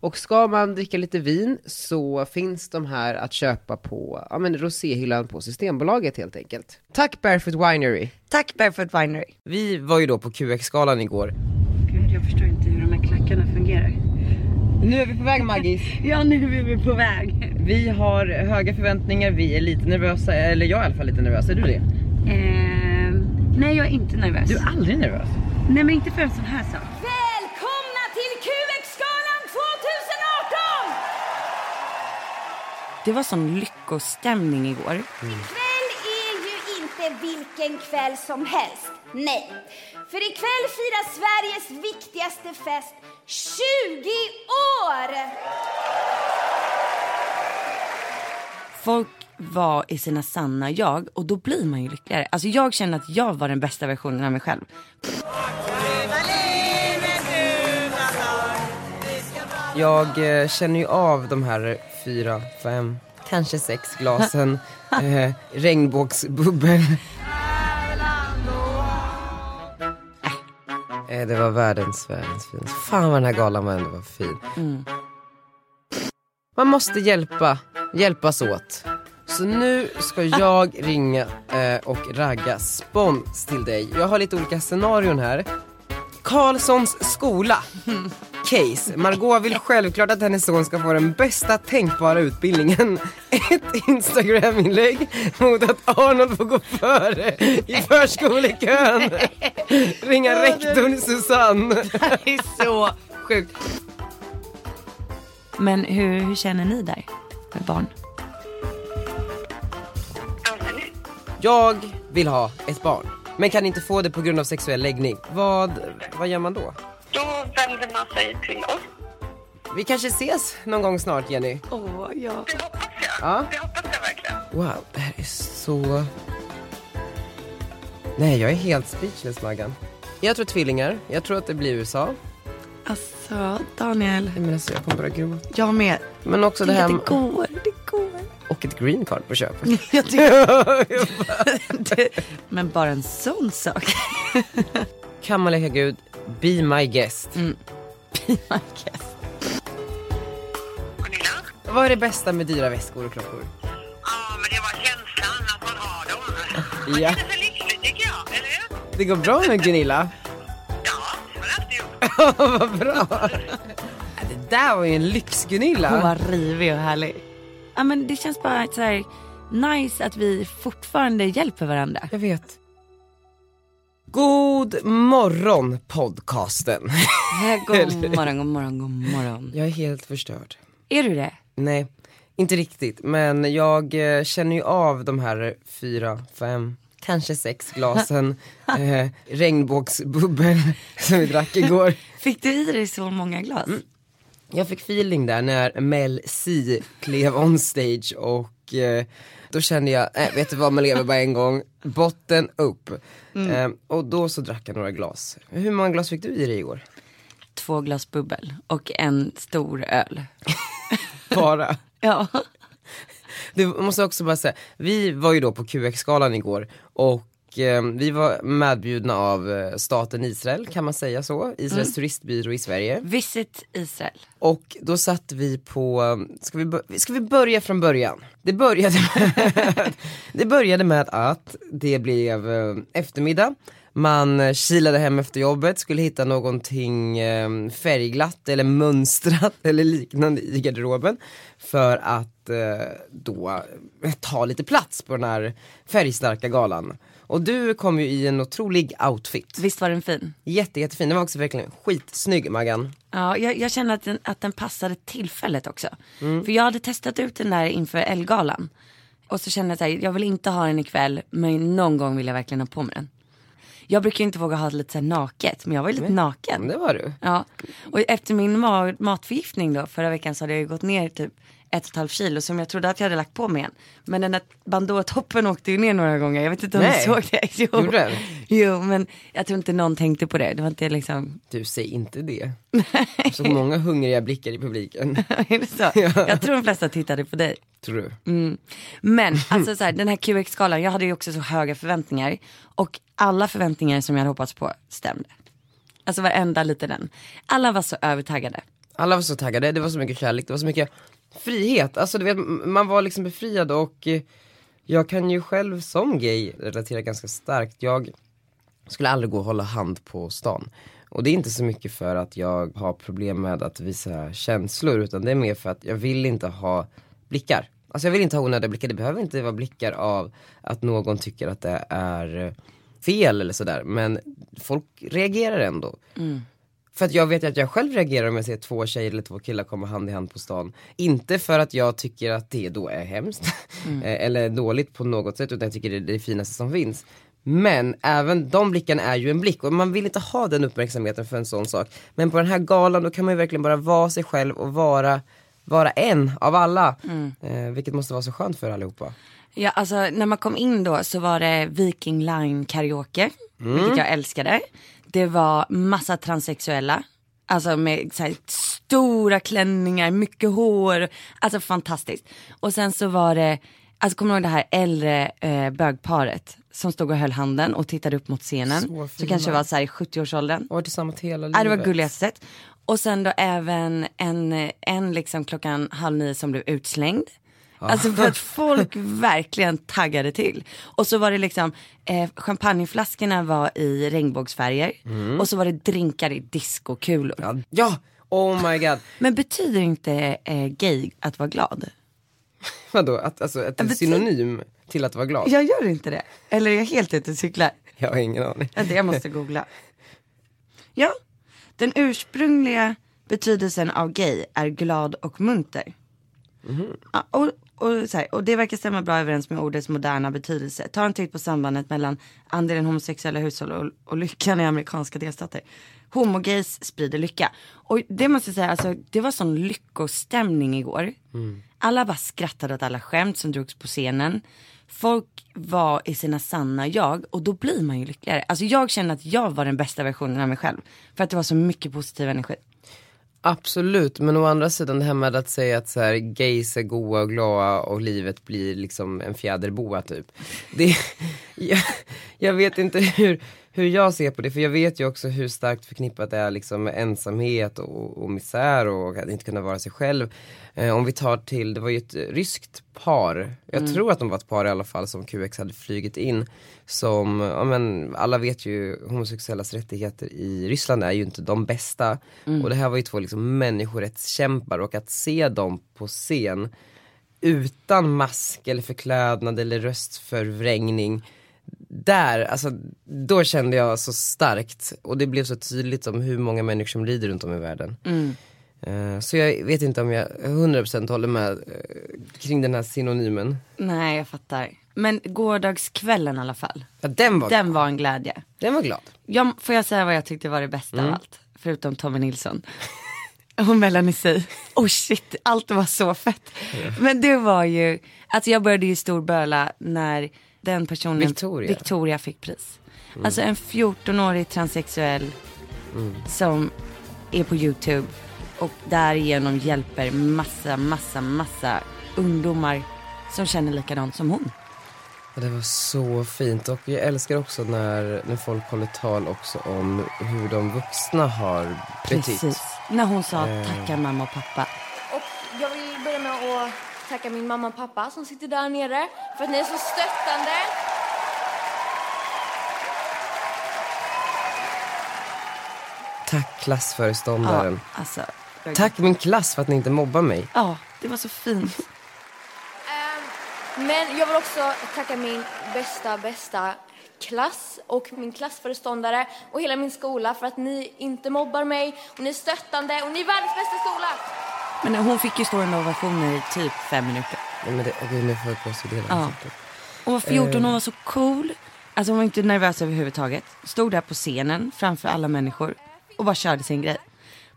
Och ska man dricka lite vin så finns de här att köpa på ja, men roséhyllan på Systembolaget helt enkelt. Tack Barefoot Winery! Tack Barefoot Winery. Vi var ju då på QX-galan igår. Gud, jag förstår inte hur de här klackarna fungerar. Nu är vi på väg Maggis. Ja, nu är vi på väg. Vi har höga förväntningar, vi är lite nervösa, eller jag är i alla fall lite nervös. Är du det? Eh, nej, jag är inte nervös. Du är aldrig nervös. Nej, men inte för en sån här sak. Det var sån lyckostämning igår. Ikväll är ju inte vilken kväll som helst. Nej, för ikväll firar Sveriges viktigaste fest 20 år! Folk var i sina sanna jag och då blir man ju lyckligare. Alltså jag känner att jag var den bästa versionen av mig själv. Jag eh, känner ju av de här fyra, fem, kanske sex glasen eh, regnbågsbubbel. Eh, det var världens, världens finaste. Fan vad den här galan var ändå var fin. Man måste hjälpa, hjälpas åt. Så nu ska jag ringa eh, och ragga spons till dig. Jag har lite olika scenarion här. Karlssons skola. Case. Margot vill självklart att hennes son ska få den bästa tänkbara utbildningen. Ett Instagram-inlägg mot att Arnold får gå före i förskolekön. Ringa rektorn Susanne. Det är så sjukt. Men hur, hur känner ni där med barn? Jag vill ha ett barn, men kan inte få det på grund av sexuell läggning. Vad, vad gör man då? Då vänder man sig till oss. Vi kanske ses någon gång snart Jenny. Åh, ja. Det hoppas jag. Ja. Det hoppas jag verkligen. Wow, det här är så... Nej, jag är helt speechless Maggan. Jag tror tvillingar. Jag tror att det blir USA. Alltså Daniel, Nej, Men alltså, jag kommer bara gråta. jag med. Men också det Det, här... det går, det går. Och ett green card på köpet. Jag tycker det, men bara en sån sak. Kan man leka gud, be my guest. Mm. I guess. Gunilla? Vad är det bästa med dyra väskor och klockor? Ja, men det var känslan att man har dem. Man Ja. känner sig lycklig tycker jag, eller hur? Det går bra med Gunilla? Ja, det har det alltid gjort. Vad bra. Det där var ju en lyx-Gunilla. Hon var rivig och härlig. Ja men det känns bara så här nice att vi fortfarande hjälper varandra. Jag vet. God morgon podcasten. God morgon, god morgon, god morgon. Jag är helt förstörd. Är du det? Nej, inte riktigt. Men jag eh, känner ju av de här fyra, fem, kanske sex glasen eh, regnbågsbubbel som vi drack igår. Fick du i dig så många glas? Jag fick feeling där när Mel C klev on stage och eh, då kände jag, äh, vet du vad man lever bara en gång, botten upp. Eh, och då så drack jag några glas. Hur många glas fick du i dig igår? Två glas bubbel och en stor öl. Bara. Ja. Det måste också bara säga, vi var ju då på QX-galan igår och vi var medbjudna av eh, staten Israel, kan man säga så? Israels turistbyrå i Sverige. Visit Israel. Och då satt vi på, ska vi, ska vi börja från början? Det började med, det började med att det blev eh, eftermiddag, man eh, kilade hem efter jobbet, skulle hitta någonting eh, färgglatt eller mönstrat eller liknande i garderoben för att eh, då eh, ta lite plats på den här färgstarka galan. Och du kom ju i en otrolig outfit. Visst var den fin? Jätte, jättefin, den var också verkligen skitsnygg Maggan. Ja, jag, jag känner att den, att den passade tillfället också. För jag hade testat ut den där inför Elgalan. Och så kände jag att jag vill inte ha den ikväll, men någon gång vill jag verkligen ha på mig den. Jag brukar ju inte våga ha det lite så naket, men jag var ju lite naken. Men det var du. Ja, och efter min ma- matförgiftning då förra veckan så hade jag ju gått ner typ ett och ett halvt kilo som jag trodde att jag hade lagt på mig igen. Men den där bandåtoppen åkte ju ner några gånger, jag vet inte om Nej. du såg det. Jo. Gjorde den? jo, men jag tror inte någon tänkte på det. Det var inte liksom, Du, säg inte det. Så många hungriga blickar i publiken. är det så? Jag tror de flesta tittade på dig. Tror du? Men alltså så här, den här QX-skalan, jag hade ju också så höga förväntningar. Och alla förväntningar som jag hade hoppats på stämde. Alltså varenda liten den. Alla var så övertaggade. Alla var så taggade, det var så mycket kärlek, det var så mycket frihet. Alltså du vet, man var liksom befriad och eh, jag kan ju själv som gay relatera ganska starkt. Jag skulle aldrig gå och hålla hand på stan. Och det är inte så mycket för att jag har problem med att visa känslor utan det är mer för att jag vill inte ha blickar. Alltså jag vill inte ha onödiga blickar, det behöver inte vara blickar av att någon tycker att det är eh, fel eller sådär. Men folk reagerar ändå. Mm. För att jag vet att jag själv reagerar om jag ser två tjejer eller två killar komma hand i hand på stan. Inte för att jag tycker att det då är hemskt eh, eller dåligt på något sätt utan jag tycker det är det finaste som finns. Men även de blickarna är ju en blick och man vill inte ha den uppmärksamheten för en sån sak. Men på den här galan då kan man ju verkligen bara vara sig själv och vara, vara en av alla. Eh, vilket måste vara så skönt för allihopa. Ja, alltså när man kom in då så var det Viking Line karaoke, vilket jag älskade. Det var massa transsexuella, alltså med så här, stora klänningar, mycket hår, alltså fantastiskt. Och sen så var det, alltså kommer du ihåg det här äldre eh, bögparet som stod och höll handen och tittade upp mot scenen. Så Så, kanske var så här i 70-årsåldern. Och tillsammans hela livet. Ja, det var gulligast sätt. Och sen då även en, en liksom klockan halv nio som blev utslängd. Alltså för att folk verkligen taggade till. Och så var det liksom, eh, champagneflaskorna var i regnbågsfärger. Och så var det drinkar i discokulor. Ja, ja, oh my god. Men betyder inte eh, gay att vara glad? Vadå, att, alltså, att det är synonym till att vara glad? Jag gör inte det. Eller är jag helt ute och cyklar? Jag har ingen aning. Vänta, jag måste googla. Ja, den ursprungliga betydelsen av gay är glad och munter. Ja, och, och, här, och det verkar stämma bra överens med ordets moderna betydelse. Ta en titt på sambandet mellan andelen homosexuella hushåll och, och lyckan i amerikanska delstater. Homogays sprider lycka. Och det måste jag säga, alltså, det var sån lyckostämning igår. Alla bara skrattade åt alla skämt som drogs på scenen. Folk var i sina sanna jag och då blir man ju lyckligare. Alltså jag känner att jag var den bästa versionen av mig själv. För att det var så mycket positiv energi. Absolut, men å andra sidan det här med att säga att så här, gays är goa och glada och livet blir liksom en fjäderboa typ. Det, jag, jag vet inte hur, hur jag ser på det, för jag vet ju också hur starkt förknippat det är liksom med ensamhet och, och misär och att inte kunna vara sig själv. Eh, om vi tar till, det var ju ett ryskt par, jag tror att de var ett par i alla fall som QX hade flugit in. Som, ja men alla vet ju homosexuellas rättigheter i Ryssland är ju inte de bästa. Och det här var ju två liksom människorättskämpar och att se dem på scen utan mask eller förklädnad eller röstförvrängning. Där, alltså då kände jag så starkt och det blev så tydligt om hur många människor som lider runt om i världen. Eh, Så jag vet inte om jag 100% håller med eh, kring den här synonymen. Nej jag fattar. Men gårdagskvällen i alla fall. Ja, den var, den, Den var en glädje. var glad. Jag, får jag säga vad jag tyckte var det bästa av allt? Förutom Tommy Nilsson. Och Melanie C. Oh shit, allt var så fett. Men det var ju, alltså jag började ju storböla när den personen, Victoria. Victoria fick pris. Alltså en 14-årig transsexuell som är på YouTube och därigenom hjälper massa, massa, massa ungdomar som känner likadant som hon. Det var så fint och jag älskar också när, när folk håller tal också om hur de vuxna har betytt. Precis. När hon sa Eh. tacka mamma och pappa. Och jag vill börja med att tacka min mamma och pappa som sitter där nere för att ni är så stöttande. Tack klassföreståndaren. Ja, alltså. jag- Tack min klass för att ni inte mobbar mig. Ja, det var så fint. Ehm, Men jag vill också tacka min bästa, bästa klass och min klassföreståndare och hela min skola för att ni inte mobbar mig och ni är stöttande och ni är världens bästa skola. Men hon fick ju stående ovationer i typ fem minuter. Nej, men det, okej, nu får jag hela Ja. Hon var 14, hon var så cool. Alltså hon var inte nervös överhuvudtaget. Stod där på scenen framför alla människor och bara körde sin grej.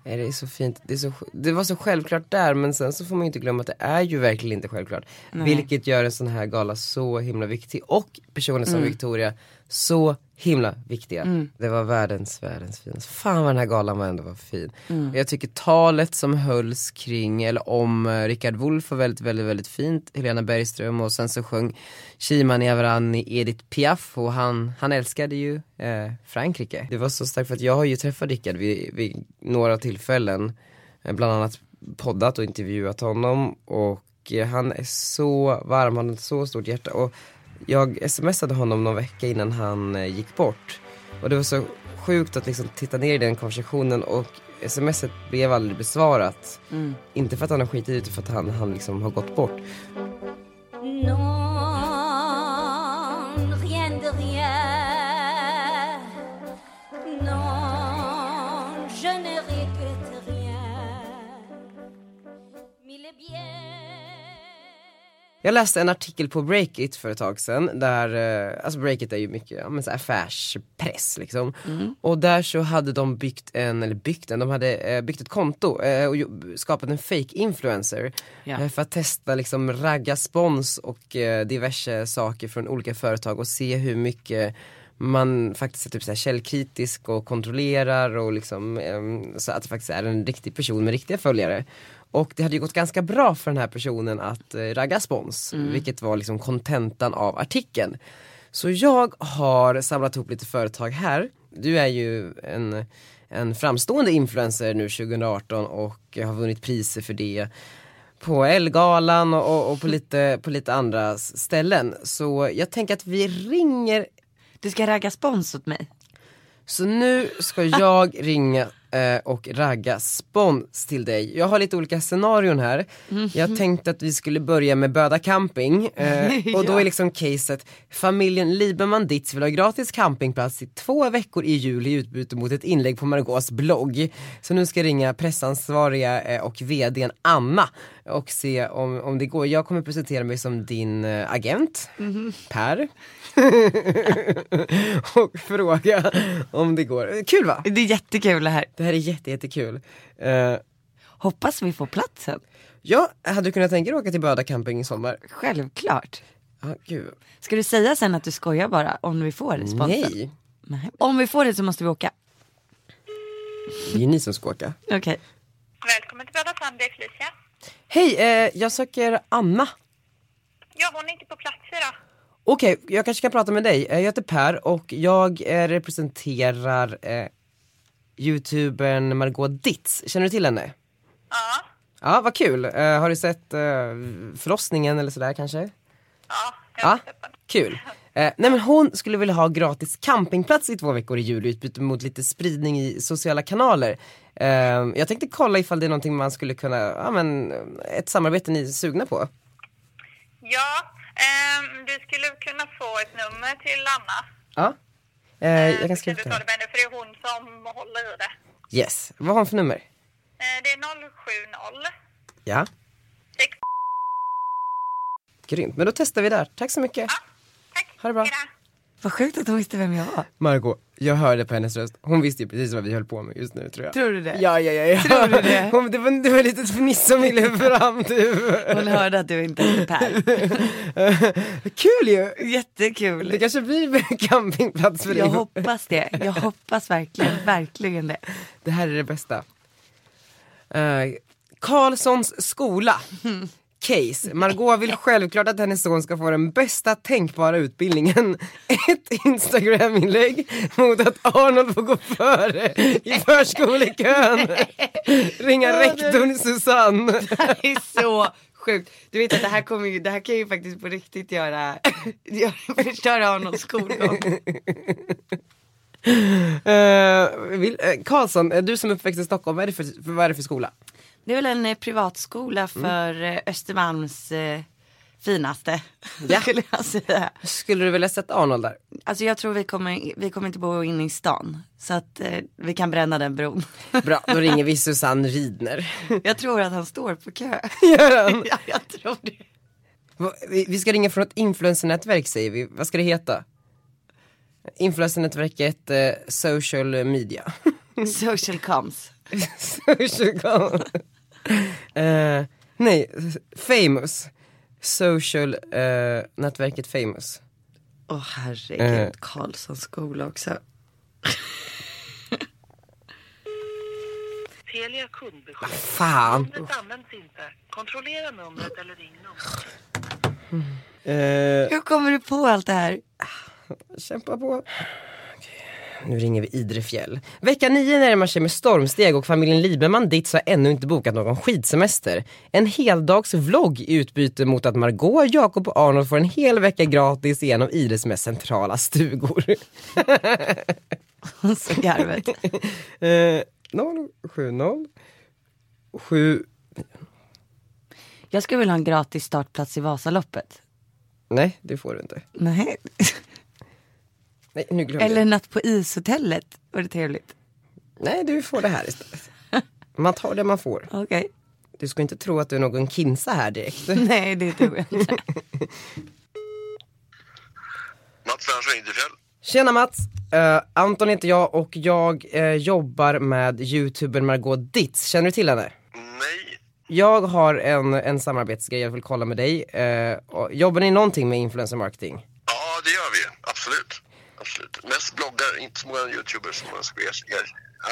Nej, det är så fint. Det, är så, det var så självklart där men sen så får man ju inte glömma att det är ju verkligen inte självklart. Nej. Vilket gör en sån här gala så himla viktig och personer som Mm. Victoria så himla viktiga. Det var världens, världens finaste. Fan vad den här galan var ändå var fin. Mm. Jag tycker talet som hölls kring, eller om uh, Rickard Wolff var väldigt, väldigt, väldigt fint. Helena Bergström och sen så sjöng Shimani Avrani Edith Piaf och han, han älskade ju eh, Frankrike. Det var så starkt för att jag har ju träffat Rickard vid, vid några tillfällen. Eh, bland annat poddat och intervjuat honom och eh, han är så varm, han har ett så stort hjärta. Och jag smsade honom någon vecka innan han eh, gick bort. Och det var så sjukt att liksom titta ner i den konversationen och smset blev aldrig besvarat. Mm. Inte för att han har skitit utan för att han, han liksom har gått bort. Non, Jag läste en artikel på Breakit för ett tag sedan, där, eh, alltså Breakit är ju mycket ja, men så affärspress liksom. Och där så hade de byggt en, eller byggt en, de hade eh, byggt ett konto eh, och skapat en fake influencer. Eh, för att testa liksom ragga spons och diverse saker från olika företag och se hur mycket man faktiskt är typ så källkritisk och kontrollerar och liksom ehm, så att det faktiskt är en riktig person med riktiga följare. Och det hade ju gått ganska bra för den här personen att eh, ragga spons, vilket var liksom kontentan av artikeln. Så jag har samlat ihop lite företag här. Du är ju en, en framstående influencer nu 2018 och har vunnit priser för det på Elgalan och, och, på, lite, på lite andra ställen. Så jag tänker att vi ringer Du ska ragga spons åt mig. så nu ska jag ringa och ragga spons till dig. Jag har lite olika scenarion här. Jag tänkte att vi skulle börja med Böda camping. Eh, och då är liksom caset, familjen Lieberman Ditz vill ha gratis campingplats i två veckor i juli i utbyte mot ett inlägg på Margaux blogg. Så nu ska jag ringa pressansvariga eh, och vdn Anna och se om, om det går. Jag kommer presentera mig som din eh, agent, Per. och fråga om det går. Kul va? Det är jättekul det här. Det här är jätte, jättekul. Uh, Hoppas vi får platsen. ja, hade du kunnat tänka dig att åka till Böda camping i sommar? Självklart. Ja, gud. Ska du säga sen att du skojar bara om vi får sponsen? Nej, Nej. Om vi får det så måste vi åka. det är ni som ska åka. Okej. Välkommen till Böda Sand, det är Felicia. Hej, eh, jag söker Anna. Ja, hon är inte på plats idag. Okej, jag kanske kan prata med dig. Eh, Jag heter Per och jag eh, representerar eh, youtubern Margot Ditz. Känner du till henne? Ja, Ja, vad kul. Eh, har du sett eh, förlossningen eller sådär kanske? ja, jag Ja, har sett den. kul. Eh, nej men hon skulle vilja ha gratis campingplats i två veckor i juli i utbyte mot lite spridning i sociala kanaler. Eh, jag tänkte kolla ifall det är någonting man skulle kunna, ja men ett samarbete ni är sugna på. Ja, ehm, du skulle kunna få ett nummer till Anna. Ja. Eh, jag kan Kan skriva du det ta här. det med henne, för det är hon som håller i det. Yes, vad har hon för nummer? Eh, det är 070 Ja. Sex. Grymt, men då testar vi där. Tack så mycket. Tack. Ha det bra. Vad sjukt att hon visste vem jag var. Margot, jag hörde på hennes röst. Hon visste ju precis vad vi höll på med just nu tror jag. Tror du det? Ja, ja, ja. ja. Tror du det? Hon, det, var, det var lite fniss som ville fram du. Hon hörde att du inte hette Per. Kul ju! Jättekul. Det kanske blir campingplats för dig. Jag hoppas det. Jag hoppas verkligen, verkligen det. Det här är det bästa. Uh, Karlssons skola. Case. Margot vill självklart att hennes son ska få den bästa tänkbara utbildningen. Ett Instagram-inlägg mot att Arnold får gå före i förskolekön. Ringa rektorn Susanne. Det här är så sjukt. Du vet att det här kommer ju, det här kan ju faktiskt på riktigt göra, göra förstöra Arnolds skolgång. Uh, Karlsson, du som är uppväxt i Stockholm, vad är det för, för, vad är det för skola? Det är väl en eh, privatskola för eh, Östermalms eh, finaste. Ja. Skulle jag säga. Skulle du vilja sätta Arnold där? Alltså jag tror vi kommer, vi kommer inte bo inne i stan. Så att eh, vi kan bränna den bron. Bra, då ringer vi Susanne Ridner. Jag tror att han står på kö. Gör han? Ja, jag tror det. Vi ska ringa från ett influencernätverk säger vi. Vad ska det heta? Influencernätverket eh, social media. Social coms. Social com. eh, nej, famous. Social eh, nätverket famous. Åh herregud, Eh. Karlssons skola också. Telia kundbesked. Fan. Numret används inte. Kontrollera numret eller ring numret. Eh, Hur kommer du på allt det här? kämpa på. Nu ringer vi Idre fjäll. Vecka 9 närmar sig med stormsteg och familjen Lieberman Ditz har ännu inte bokat någon skidsemester. En heldags vlogg i utbyte mot att Margot, Jakob och Arnold får en hel vecka gratis av Idres mest centrala stugor. Så garvet. eh, 070 7 Jag skulle vilja ha en gratis startplats i Vasaloppet. Nej, det får du inte. Nej. Nej, nu glömde Eller jag. natt på ishotellet. Var det trevligt? Nej, du får det här istället. Man tar det man får. Okej. Du ska inte tro att du är någon kinsa här direkt. Nej, det tror jag inte. Mats Wernersson Idefjäll. Tjena Mats! Eh, Anton heter jag och jag eh, jobbar med youtubern Margot Ditz. Känner du till henne? Nej. Jag har en, en samarbetsgrej jag vill kolla med dig. Och jobbar ni någonting med influencer marketing? Ja, det gör vi. Absolut. Mest bloggar, inte så många youtubers som man ska er, er,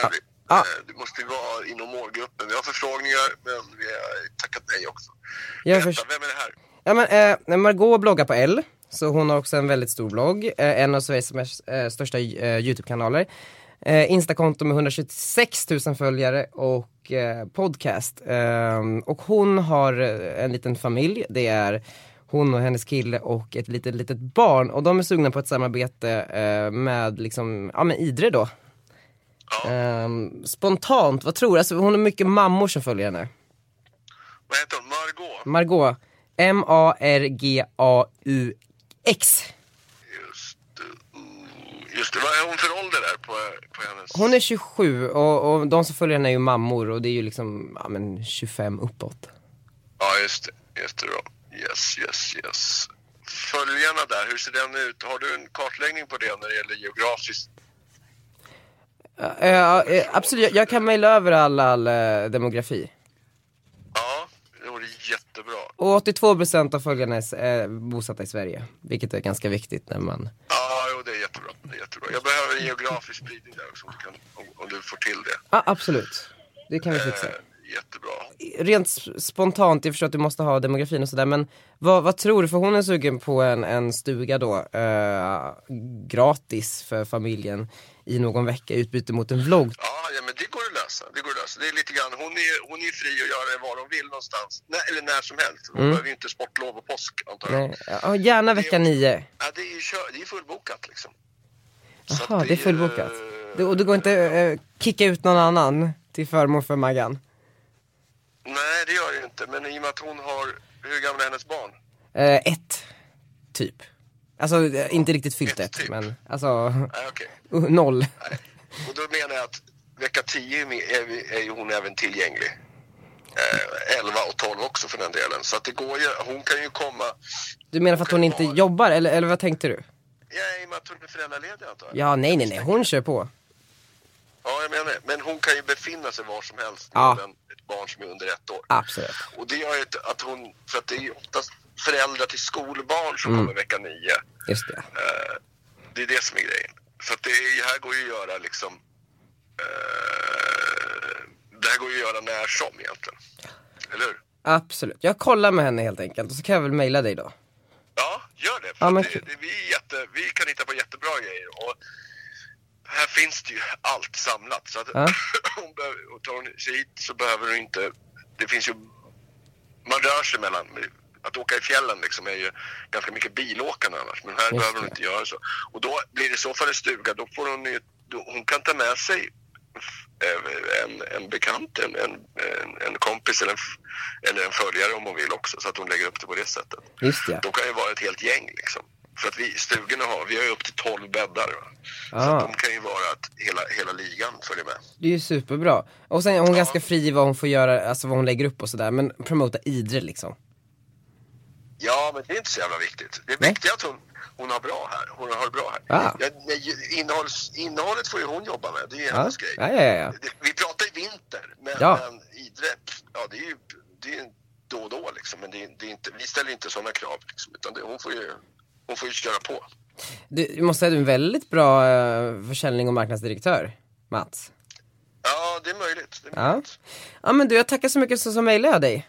ärlig. Ah. Eh, Det måste ju vara inom målgruppen. Vi har förfrågningar, men vi har tackat nej också. Jag först- vem är det här? Ja, men, eh, Margot bloggar på L, så hon har också en väldigt stor blogg. Eh, en av Sveriges mest, eh, största eh, YouTube-kanaler. Eh, Instakonto med 126 000 följare och eh, podcast. Eh, och hon har eh, en liten familj, det är hon och hennes kille och ett litet, litet barn. Och de är sugna på ett samarbete eh, med liksom, ja men Idre då. Eh, spontant, vad tror du? Alltså, hon har mycket mammor som följer henne. Vad heter hon? Margot? Margot. M-A-R-G-A-U-X. Just det. Vad är hon för ålder där på, på hennes? Hon är 27 och, och de som följer henne är ju mammor och det är ju liksom, ja men 25 uppåt. Ja, just det. Just det då. Yes, yes, yes. Följarna där, hur ser den ut? Har du en kartläggning på det när det gäller geografiskt? Ja, eh, absolut, jag, kan mejla över all, all eh, demografi. Ja, det vore jättebra. Och 82% av följarna är bosatta i Sverige, vilket är ganska viktigt när man... Ja, jo, det är jättebra. Det är jättebra. Jag behöver en geografisk spridning där också, om du, kan, om, om du får till det. Ja, absolut. Det kan vi fixa. Eh, jättebra. Rent spontant, jag förstår att du måste ha demografin och sådär, men vad, vad tror du? För hon är sugen på en, en stuga då, eh, gratis för familjen i någon vecka i utbyte mot en vlogg. Ja, ja, men det går att lösa. Det går att lösa. Det är lite grann, hon är, hon är fri att göra det var hon vill någonstans. Nej, eller när som helst. Hon Mm. behöver ju inte sportlov och påsk, antar jag. Nej, ja, gärna vecka nio. Ja, det är det är fullbokat liksom. Jaha, det är fullbokat. Du, och du går inte eh, kicka ut någon annan till förmån för Maggan? Nej, det gör det ju inte. Men i och med att hon har, hur gamla är hennes barn? Eh, ett, typ. Alltså eh, inte riktigt fyllt ett, men alltså Nej, uh, noll. Och då menar jag att vecka 10 är, ju hon även tillgänglig. Eh, 11 och 12 också för den delen. Så att det går ju, hon kan ju komma, Du menar för att hon inte jobbar, eller, eller vad tänkte du? ja, i och med att hon är föräldraledig antar jag. Ja, nej, nej, nej, hon kör på. Ja, jag menar. Men hon kan ju befinna sig var som helst Ja. med en, ett barn som är under ett år. Absolut. Och det gör ju att- hon, för att det är ju oftast föräldrar till skolbarn som Mm. kommer vecka 9. Just det. Eh, det är det som är grejen. Så att det är, här går ju att göra liksom, eh, det här går ju att göra när som egentligen. Eller hur? Absolut. Jag kollar med henne helt enkelt och så kan jag väl mejla dig då. Ja, gör det. För Ja, men det, det, vi, jätte, vi kan hitta på jättebra grejer. Och här finns det ju allt samlat. Så att Ja. hon behöver, och tar hon sig hit så behöver hon inte... Det finns ju... Man rör sig mellan... Att åka i fjällen liksom är ju ganska mycket bilåkande annars. Men här Just behöver hon det. inte göra så. Och då blir det i så fall en stuga. Då får hon ju... Då, hon kan ta med sig en, en bekant, en, en, en, kompis eller en, eller en följare om hon vill också så att hon lägger upp det på det sättet. Just det. De kan ju vara ett helt gäng liksom. För att vi, stugorna har, vi har ju upp till 12 bäddar. Så Ah. att de kan ju vara att hela, hela ligan följer med. Det är ju superbra. Och sen är hon ganska fri vad hon får göra, alltså vad hon lägger upp och sådär. Men promota Idre liksom. Ja, men det är inte så jävla viktigt. Det är viktigt att hon, hon har bra här. Hon har det bra här. Ah. Ja, nej, innehålls, innehållet får ju hon jobba med. Det är ju Ja. hennes grej. Ja, ja, ja, ja. Det, vi pratar i vinter, men, Ja. men idrott, ja det är ju det är då och då liksom. Men det, är- det är inte, vi ställer inte sådana krav liksom, utan det, hon, får ju, hon får ju köra på. Du, jag måste säga att du är en väldigt bra uh, försäljning och marknadsdirektör, Mats. Ja, det är möjligt. Det är Ja. Ja men du, jag tackar så mycket så, så mejlade jag dig.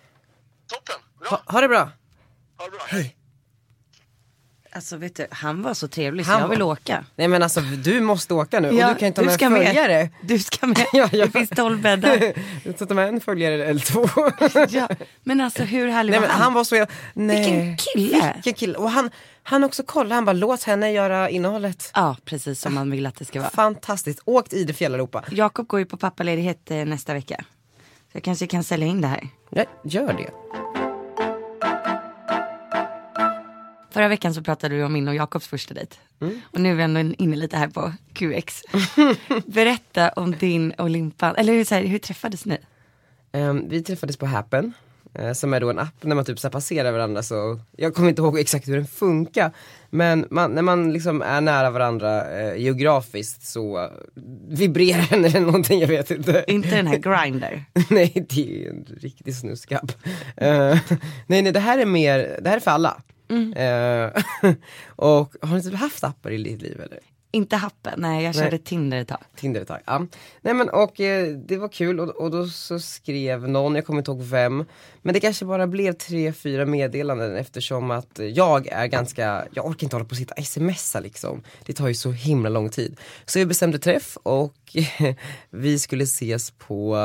Toppen, Ha, ha det bra. Ha det bra. Hej. Alltså vet du, han var så trevlig så Han jag vill var- åka. Nej men alltså du måste åka nu Ja, och du kan inte ta du med ska en med. följare. Du ska med. ja, ja. Det finns 12 bäddar. Du ska ta med en följare eller två. ja, men alltså hur härlig Nej var men han? han var så, nej. Vilken kille. Vilken kille. Och han, han också kollade, han bara låt henne göra innehållet. Ja, precis som man vill att det ska vara. Fantastiskt, åkt i det fjällropa. Jakob går ju på pappaledighet eh, nästa vecka. Så jag kanske kan sälja in det här. Ja, gör det. Förra veckan så pratade vi om min och Jakobs första dejt. Mm. Och nu är vi ändå inne lite här på QX. Berätta om din och Limpan, eller hur, så här, hur träffades ni? Ehm, vi träffades på Happen, som är då en app när man typ så passerar varandra så, jag kommer inte ihåg exakt hur den funkar. Men man, när man liksom är nära varandra eh, geografiskt så eh, vibrerar den eller någonting, jag vet inte. Inte den här Grindr. nej, det är en riktig snuskapp. Eh, nej, nej, det här är mer, det här är för alla. Mm. Eh, och har ni typ haft appar i ditt liv eller? Inte happen, nej jag körde Nej. Tinder ett tag. Tinder ett tag. Ja. Nej men och eh, det var kul och, och då så skrev någon, jag kommer inte ihåg vem, men det kanske bara blev tre, fyra meddelanden eftersom att jag är ganska, jag orkar inte hålla på och sitta och smsa liksom. Det tar ju så himla lång tid. Så vi bestämde träff och vi skulle ses på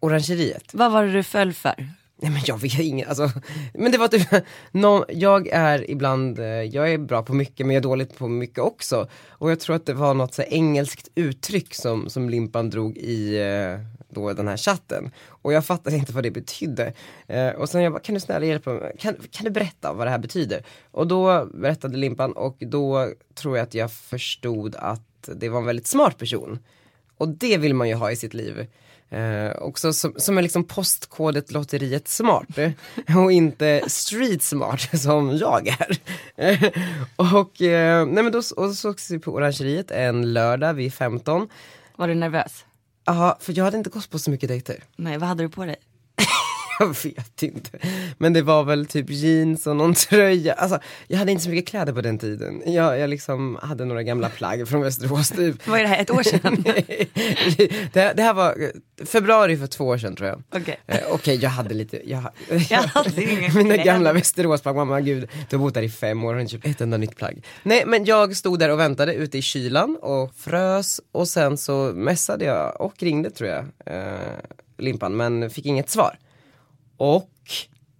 Orangeriet. Vad var det du föll för? Nej men jag vet inget, alltså, men det var typ, någon, jag är ibland, eh, jag är bra på mycket men jag är dålig på mycket också. Och jag tror att det var något så här engelskt uttryck som, som Limpan drog i eh, då den här chatten. Och jag fattade inte vad det betydde. Eh, och sen jag bara, kan du snälla hjälpa mig, kan, kan du berätta vad det här betyder? Och då berättade Limpan och då tror jag att jag förstod att det var en väldigt smart person. Och det vill man ju ha i sitt liv. Eh, också som, som är liksom postkodet lotteriet smart eh, och inte street smart som jag är. Och eh, nej men då och så sågs vi på Orangeriet en lördag vid 15. Var du nervös? Ja, för jag hade inte gått på så mycket dejter. Nej, vad hade du på dig? Jag vet inte. Men det var väl typ jeans och någon tröja. Alltså, jag hade inte så mycket kläder på den tiden. Jag, jag liksom hade några gamla plagg från Västerås typ. Vad är det här, ett år sedan? det, det här var februari för två år sedan tror jag. Okej. Eh, Okej, jag hade lite, jag, Jag hade inga mina kläder. gamla Västeråsplagg, mamma gud, du har bott där i fem år och inte köpt ett enda nytt plagg. Nej men jag stod där och väntade ute i kylan och frös och sen så messade jag och ringde tror jag, eh, Limpan, men fick inget svar. Och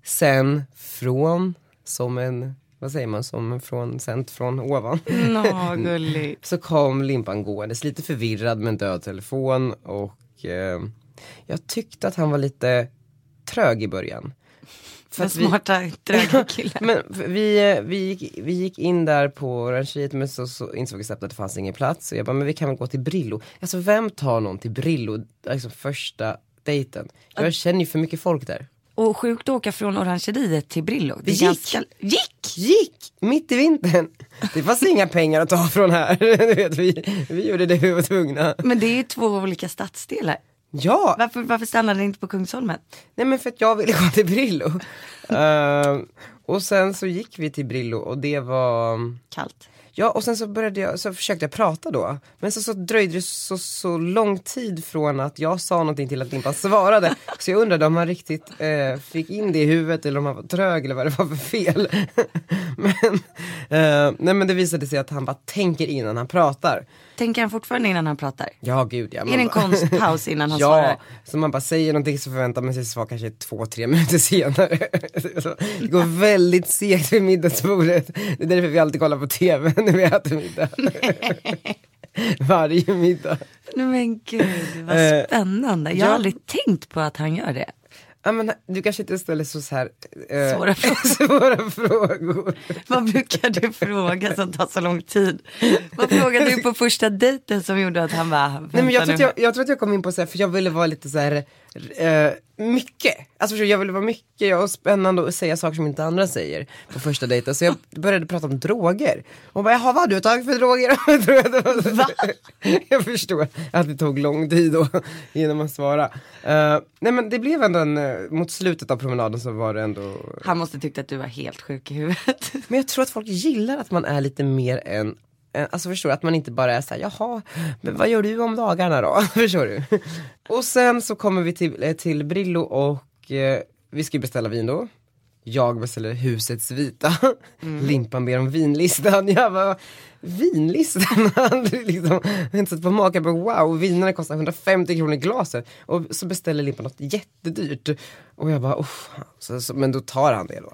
sen från, som en, vad säger man, som från, sänt från ovan. Nå, gulligt. Så kom Limpan gåendes lite förvirrad med en död telefon och eh, jag tyckte att han var lite trög i början. Den att vi- smarta, tröga killen. Men vi, vi, gick, vi gick in där på Orangeriet men så, så insåg vi snabbt att det fanns ingen plats. Så jag bara, men vi kan väl gå till Brillo. Alltså vem tar någon till Brillo, liksom första dejten? Jag känner ju för mycket folk där. Och sjukt att åka från Orangeriet till Brillo. Det gick. ganska- Gick! Gick! Mitt i vintern. Det fanns inga pengar att ta från här. Du vet, vi, vi gjorde det vi var tvungna. Men det är två olika stadsdelar. Ja! Varför, varför stannade ni inte på Kungsholmen? Nej men för att jag ville gå till Brillo. Ehm, och sen så gick vi till Brillo och det var Kallt. Ja och sen så började jag, så försökte jag prata då. Men så, så dröjde det så, så lång tid från att jag sa någonting till att Limpan svarade. Så jag undrade om han riktigt eh, fick in det i huvudet eller om han var trög eller vad det var för fel. men, eh, nej men det visade sig att han bara tänker innan han pratar. Tänker han fortfarande innan han pratar? Ja gud ja. Är det en konstpaus innan han ja, svarar? så man bara säger någonting så förväntar man sig svar kanske två, tre minuter senare. Det går väldigt segt vid middagsbordet. Det är därför vi alltid kollar på TV när vi äter middag. varje middag. Nej men gud vad spännande. Jag har ja. aldrig tänkt på att han gör det. Ja, men, du kanske inte ställer så, så här, eh, Svåra frågor. svåra frågor. Vad brukar du fråga som tar så lång tid? Vad frågade du på första dejten som gjorde att han bara, Nej, men jag, tror "Vänta att jag, jag tror att jag kom in på så här, för jag ville vara lite så här, eh, mycket. Alltså förstår jag ville vara mycket och spännande och säga saker som inte andra säger på första dejten. Så jag började prata om droger. Och bara, jaha vad har du tagit för droger? Att Va? jag förstår att det tog lång tid då, innan man svara. Eh, nej men det blev ändå en, eh, mot slutet av promenaden så var det ändå Han måste tyckt att du var helt sjuk i huvudet. men jag tror att folk gillar att man är lite mer än- Alltså förstår du, att man inte bara är såhär, jaha, men vad gör du om dagarna då? förstår du? Och sen så kommer vi till, eh, till Brillo och eh, vi ska ju beställa vin då. Jag beställer husets vita. Limpan ber om vinlistan. Jag bara, vinlistan? Liksom, inte sett på maken på wow, vinerna kostar 150 kronor glaset. Och så beställer Limpan något jättedyrt. Och jag bara, uff. Så, så, men då tar han det då.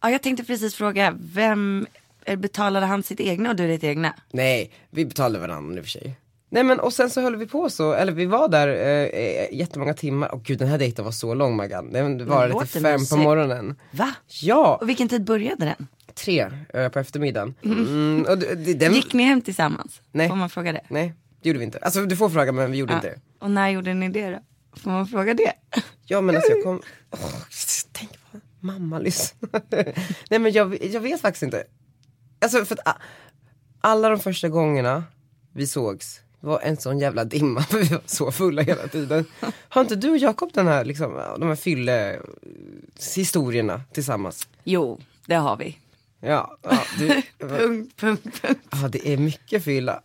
Ja, jag tänkte precis fråga, vem eh, betalade han sitt egna och du ditt egna? Nej, vi betalade varandra i och för sig. Nej men och sen så höll vi på så, eller vi var där eh, eh, jättemånga timmar. Och gud den här dejten var så lång Maggan. Den varade till fem på morgonen. Va? Ja, Och vilken tid började den? tre eh, på eftermiddagen. Mm, och det, det, den, Gick ni hem tillsammans? Nej. Får man fråga det? Nej, det gjorde vi inte. Alltså du får fråga men vi gjorde Ja. inte det. Och när gjorde ni det då? Får man fråga det? Ja men alltså jag kom, åh, tänk på mamma lyssnar. Nej men jag, jag vet faktiskt inte. Alltså för att alla de första gångerna vi sågs var en sån jävla dimma för vi var så fulla hela tiden. Har inte du och Jakob den här liksom, de här fylle historierna tillsammans? Jo, det har vi. Ja, ja, du, Punkt, punkt, punkt. ja det är mycket fylla.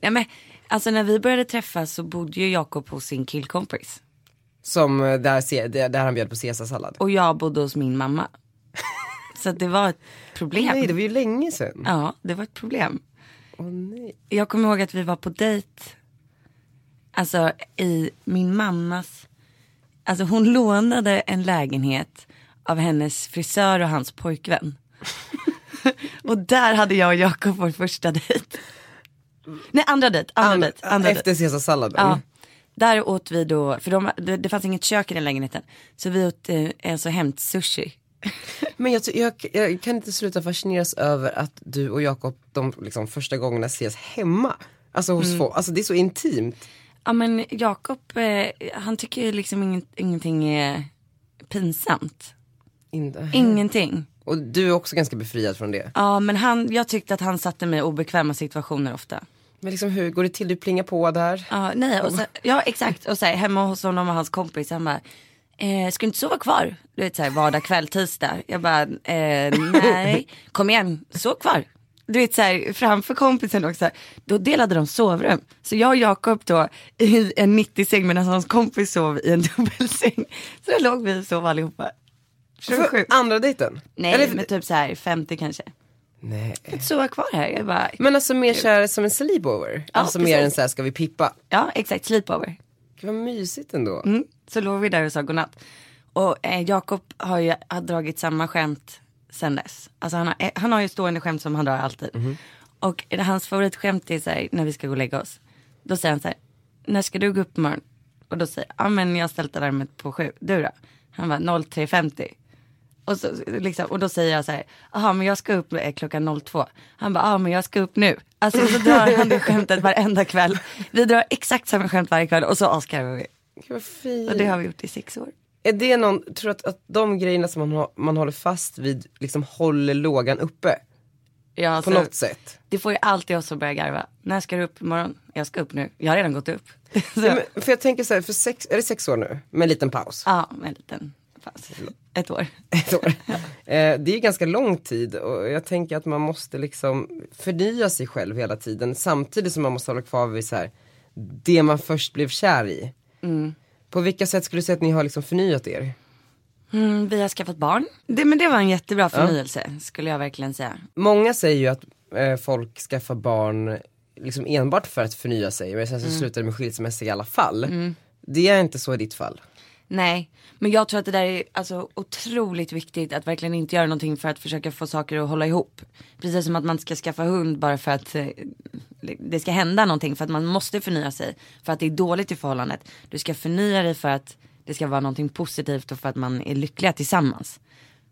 Nej men, alltså när vi började träffas så bodde ju Jakob hos sin killkompis. Som eh, där där han bjöd på caesarsallad. Och jag bodde hos min mamma. Så det var ett problem. Nej det var ju länge sedan. Ja, det var ett problem. Åh nej. Jag kommer ihåg att vi var på dejt. Alltså i min mammas. Alltså hon lånade en lägenhet av hennes frisör och hans pojkvän. och där hade jag och Jakob vår första dejt. Nej andra dejt, andra dejt. Andra. Efter caesarsalladen. Ja. Där åt vi då, för de, det, det fanns inget kök i den lägenheten. Så vi åt eh, alltså hämtsushi. Men jag, jag, jag kan inte sluta fascineras över att du och Jakob de liksom första gångerna ses hemma. Alltså hos Mm. folk, alltså det är så intimt. Ja men Jakob, eh, han tycker ju liksom inget, ingenting är pinsamt. In, Ingenting. Och du är också ganska befriad från det. Ja men han, jag tyckte att han satte mig i obekväma situationer ofta. Men liksom hur går det till? Du plingar på där? Ja, nej, så, ja exakt. Och så här, hemma hos honom och hans kompis, han bara, eh, ska du inte sova kvar? Du vet så här, vardag, kväll, tisdag. Jag bara, eh, nej, kom igen, sov kvar. Du vet så här, framför kompisen också. Då delade de sovrum. Så jag och Jakob då i en 90-säng medan hans kompis sov i en dubbelsäng. Så då låg vi och sov allihopa. För andra dejten? Nej, Eller- men typ så här 50 kanske. Nej. Sova kvar här. Jag bara, Men alltså mer så här, som en sleepover? Ja, alltså precis. mer än så här, ska vi pippa? ja exakt, sleepover. Gud vad mysigt ändå. Mm. Så låg vi där och sa godnatt. Och eh, Jakob har ju har dragit samma skämt sen dess. Alltså han har, eh, han har ju stående skämt som han drar alltid. Och eh, hans favoritskämt är så här, när vi ska gå och lägga oss. Då säger han så här, när ska du gå upp imorgon? Och då säger jag, ja men jag har ställt alarmet på sju. Du då? Han bara 03.50. Och, så, liksom, och då säger jag så här, jaha men jag ska upp eh, klockan 02. Han bara, ja men jag ska upp nu. Alltså så drar han det skämtet varenda kväll. Vi drar exakt samma skämt varje kväll och så asgarvar vi. Gud vad fint. Och det har vi gjort i sex år. Är det någon, tror du att, att de grejerna som man, man håller fast vid liksom håller lågan uppe? Ja, På alltså, något sätt? Det får ju alltid oss att börja garva. När ska du upp imorgon? Jag ska upp nu. Jag har redan gått upp. Ja, för jag tänker så här, för sex, är det sex år nu? Med en liten paus? ja, med en liten paus. Ett år. Ett år. Eh, det är ju ganska lång tid och jag tänker att man måste liksom förnya sig själv hela tiden samtidigt som man måste hålla kvar vid så här, det man först blev kär i. Mm. På vilka sätt skulle du säga att ni har liksom förnyat er? Mm, vi har skaffat barn. Det, men det var en jättebra förnyelse, skulle jag verkligen säga. Många säger ju att eh, folk skaffar barn liksom enbart för att förnya sig, men sen så Mm. slutar det med skilsmässa i alla fall. Det är inte så i ditt fall. Nej, men jag tror att det där är alltså, otroligt viktigt att verkligen inte göra någonting för att försöka få saker att hålla ihop. Precis som att man ska skaffa hund bara för att eh, det ska hända någonting. För att man måste förnya sig. För att det är dåligt i förhållandet. Du ska förnya dig för att det ska vara någonting positivt och för att man är lyckliga tillsammans.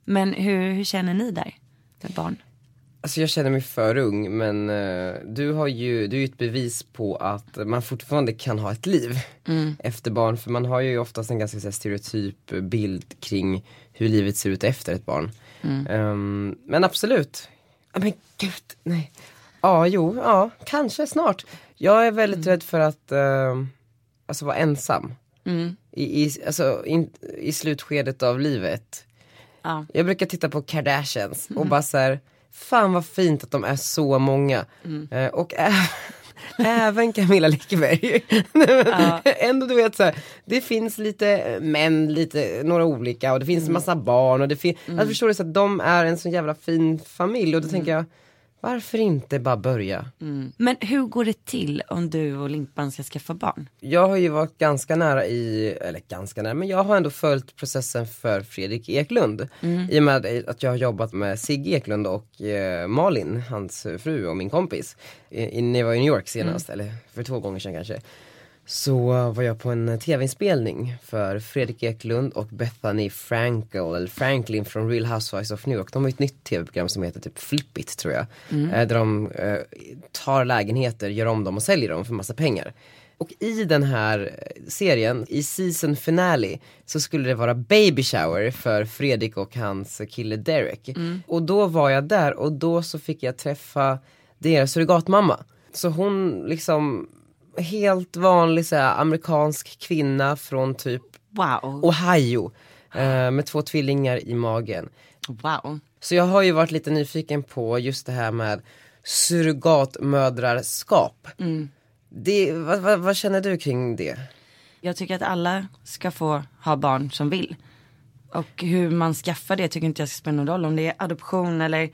Men hur, hur känner ni där med barn? Alltså jag känner mig för ung men eh, du har ju, du är ju ett bevis på att man fortfarande kan ha ett liv Mm. efter barn. För man har ju oftast en ganska här, stereotyp bild kring hur livet ser ut efter ett barn. Mm. Ehm, men absolut. Men gud, nej. Ja, jo, ja, kanske snart. Jag är väldigt rädd för att uh, alltså vara ensam. Mm. I, i, alltså, in, I slutskedet av livet. Ja. Jag brukar titta på Kardashians och Mm. bara så här, fan vad fint att de är så många. Mm. Eh, och ä- även Camilla Läckberg. Ändå du vet så här, det finns lite män, lite, några olika och det finns massa barn och det finns, Mm. jag förstår det så att de är en så jävla fin familj och då tänker jag, varför inte bara börja? Mm. Men hur går det till om du och Limpan ska skaffa barn? Jag har ju varit ganska nära i, eller ganska nära, men jag har ändå följt processen för Fredrik Eklund. Mm. I och med att jag har jobbat med Sigge Eklund och eh, Malin, hans fru och min kompis. I, i, när jag var i New York senast, eller för två gånger sedan kanske. Så var jag på en tv-inspelning för Fredrik Eklund och Bethany Frankel, eller Franklin från Real Housewives of New York. De har ett nytt tv-program som heter typ Flip It tror jag. Mm. Eh, där de eh, tar lägenheter, gör om dem och säljer dem för massa pengar. Och i den här eh, serien, i season finale, så skulle det vara baby shower för Fredrik och hans kille Derek. Mm. Och då var jag där och då så fick jag träffa deras surrogatmamma. Så hon liksom, helt vanlig så här, amerikansk kvinna från typ Wow. Ohio. Eh, med två tvillingar i magen. Wow. Så jag har ju varit lite nyfiken på just det här med surrogatmödrarskap. Mm. Det, vad, vad, vad känner du kring det? Jag tycker att alla ska få ha barn som vill. Och hur man skaffar det tycker inte jag ska spela någon roll. Om det är adoption eller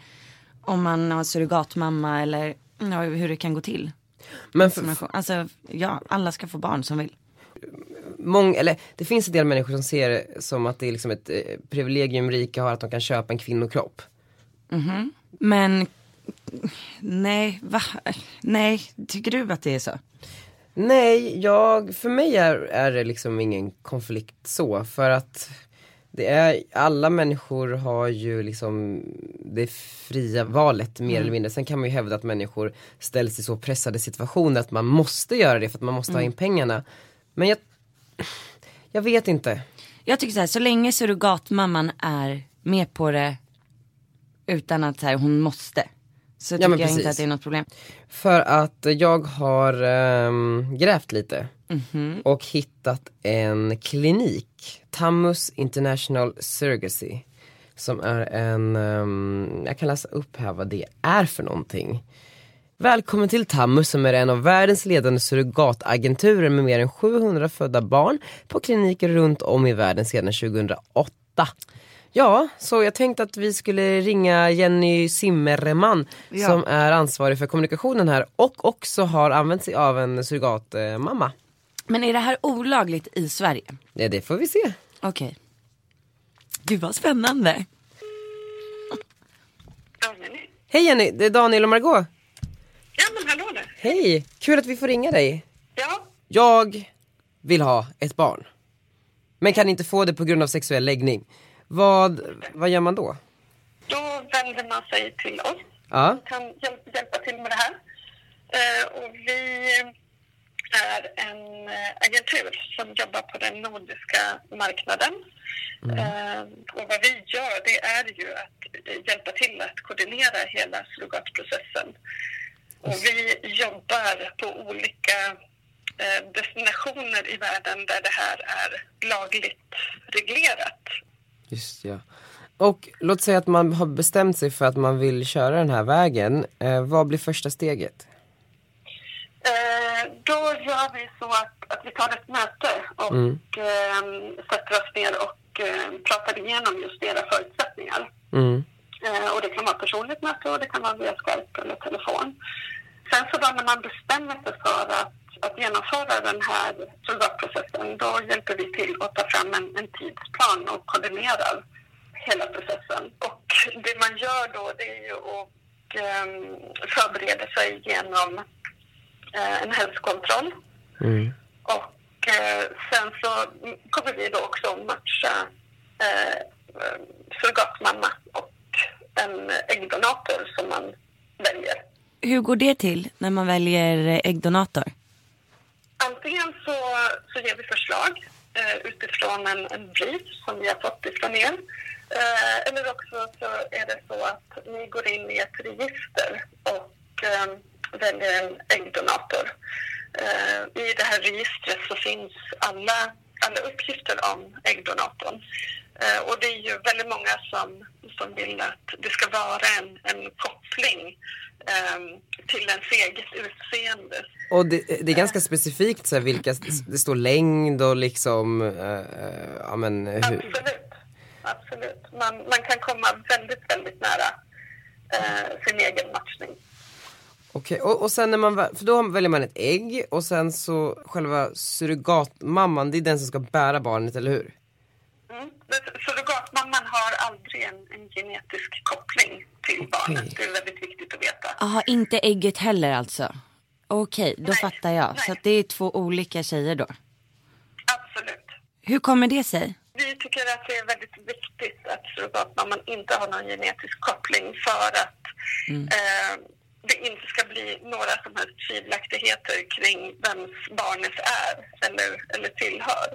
om man har surrogatmamma eller ja, hur det kan gå till. Men för. Alltså ja, alla ska få barn som vill. mång, eller, det finns en del människor som ser det som att det är liksom ett eh, privilegium rika har att de kan köpa en kvinnokropp. Mhm. Men nej, va? Nej, tycker du att det är så? Nej, jag, för mig är, är det liksom ingen konflikt så för att det är, alla människor har ju liksom det fria valet mer Mm. eller mindre. Sen kan man ju hävda att människor ställs i så pressade situationer att man måste göra det för att man måste ha Mm. in pengarna. Men jag, jag vet inte. Jag tycker så här, så länge surrogatmamman är med på det utan att så här, hon måste. Så Ja, tycker jag inte att det är något problem. För att jag har ehm, grävt lite Mhm. och hittat en klinik, Tammus International Surrogacy. Som är en, ehm, jag kan läsa upp här vad det är för någonting. Välkommen till Tammus som är en av världens ledande surrogatagenturer med mer än 700 födda barn på kliniker runt om i världen sedan 2008. Ja, så jag tänkte att vi skulle ringa Jenny Zimmerman Ja. som är ansvarig för kommunikationen här och också har använt sig av en surrogatmamma. Men är det här olagligt i Sverige? Ja, det får vi se. Okej. Gud vad spännande. Hej Jenny, det är Daniel och Margot. Ja, men hallå där. Hej, kul att vi får ringa dig. Ja, Jag vill ha ett barn. Men kan inte få det på grund av sexuell läggning. Vad, vad gör man då? då vänder man sig till oss. Ja. Vi kan hjälp, hjälpa till med det här. Eh, och vi är en eh, agentur som jobbar på den nordiska marknaden. Eh, och vad vi gör det är ju att hjälpa till att koordinera hela surrogatprocessen. Och vi jobbar på olika destinationer i världen där det här är lagligt reglerat. Just ja. Och låt säga att man har bestämt sig för att man vill köra den här vägen. Eh, vad blir första steget? Eh, då gör vi så att, att vi tar ett möte och Mm. eh, sätter oss ner och eh, pratar igenom just era förutsättningar. Mm. Eh, och det kan vara personligt möte och det kan vara via Skype eller telefon. Sen så då när man bestämmer sig för att att genomföra den här surrogatprocessen, då hjälper vi till att ta fram en, en tidsplan och koordinerar hela processen. Och det man gör då, det är ju att um, förbereda sig genom eh, en hälsokontroll. Och eh, sen så kommer vi då också matcha eh, eh, surrogatmamma och en äggdonator som man väljer. Hur går det till när man väljer äggdonator? Antingen så, så ger vi förslag eh, utifrån en, en brief som vi har fått ifrån er. Eh, eller också så är det så att ni går in i ett register och eh, väljer en äggdonator. Eh, I det här registret så finns alla, alla uppgifter om äggdonatorn. Eh, och det är ju väldigt många som, som vill att det ska vara en, en koppling eh, till ens eget utseende. Och det, det är ganska specifikt så här, vilka, det står längd och liksom, eh, ja men hur, Absolut. Absolut. Man, man kan komma väldigt, väldigt nära eh, sin egen matchning. Okej, och, och sen när man, för då väljer man ett ägg och sen så själva surrogatmamman, det är den som ska bära barnet, eller hur? Mm. Surrogatmamman har aldrig en, en genetisk koppling till barnet. Det är väldigt viktigt att veta. Jaha, inte ägget heller alltså? Okej, då fattar jag. Så att det är två olika tjejer då? Absolut. Hur kommer det sig? Vi tycker att det är väldigt viktigt att surrogatmamman inte har någon genetisk koppling för att eh, det inte ska bli några som helst tvivelaktigheter kring vems barnet är eller, eller tillhör.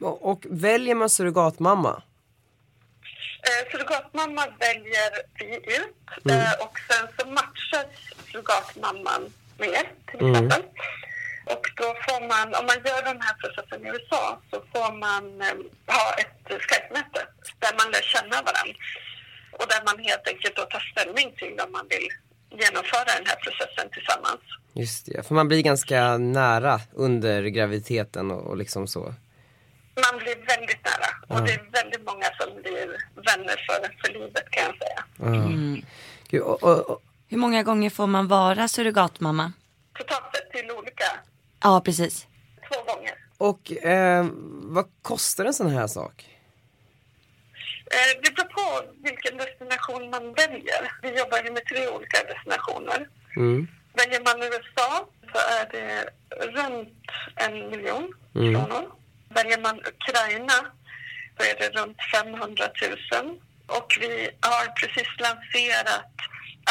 Och, och väljer man surrogatmamma? Eh, surrogatmamma väljer vi ut eh, och sen så matchas surrogatmamman med till Mm. exempel. Och då får man, om man gör den här processen i USA så får man eh, ha ett Skype-möte där man lär känna varandra. Och där man helt enkelt då tar ställning till om man vill genomföra den här processen tillsammans. Just det, för man blir ganska nära under graviditeten och, och liksom så. Man blir väldigt nära och det är väldigt många som blir vänner för, för livet kan jag säga. Mm. Gud, och, och, och, Hur många gånger får man vara surrogatmamma? Totalt sett till olika, Ja, precis. två gånger. och eh, vad kostar en sån här sak? Eh, Det beror på vilken destination man väljer. Vi jobbar ju med tre olika destinationer. Mm. Väljer man USA så är det runt en miljon Mm. kronor. Väljer man Ukraina så är det runt 500 000. Och vi har precis lanserat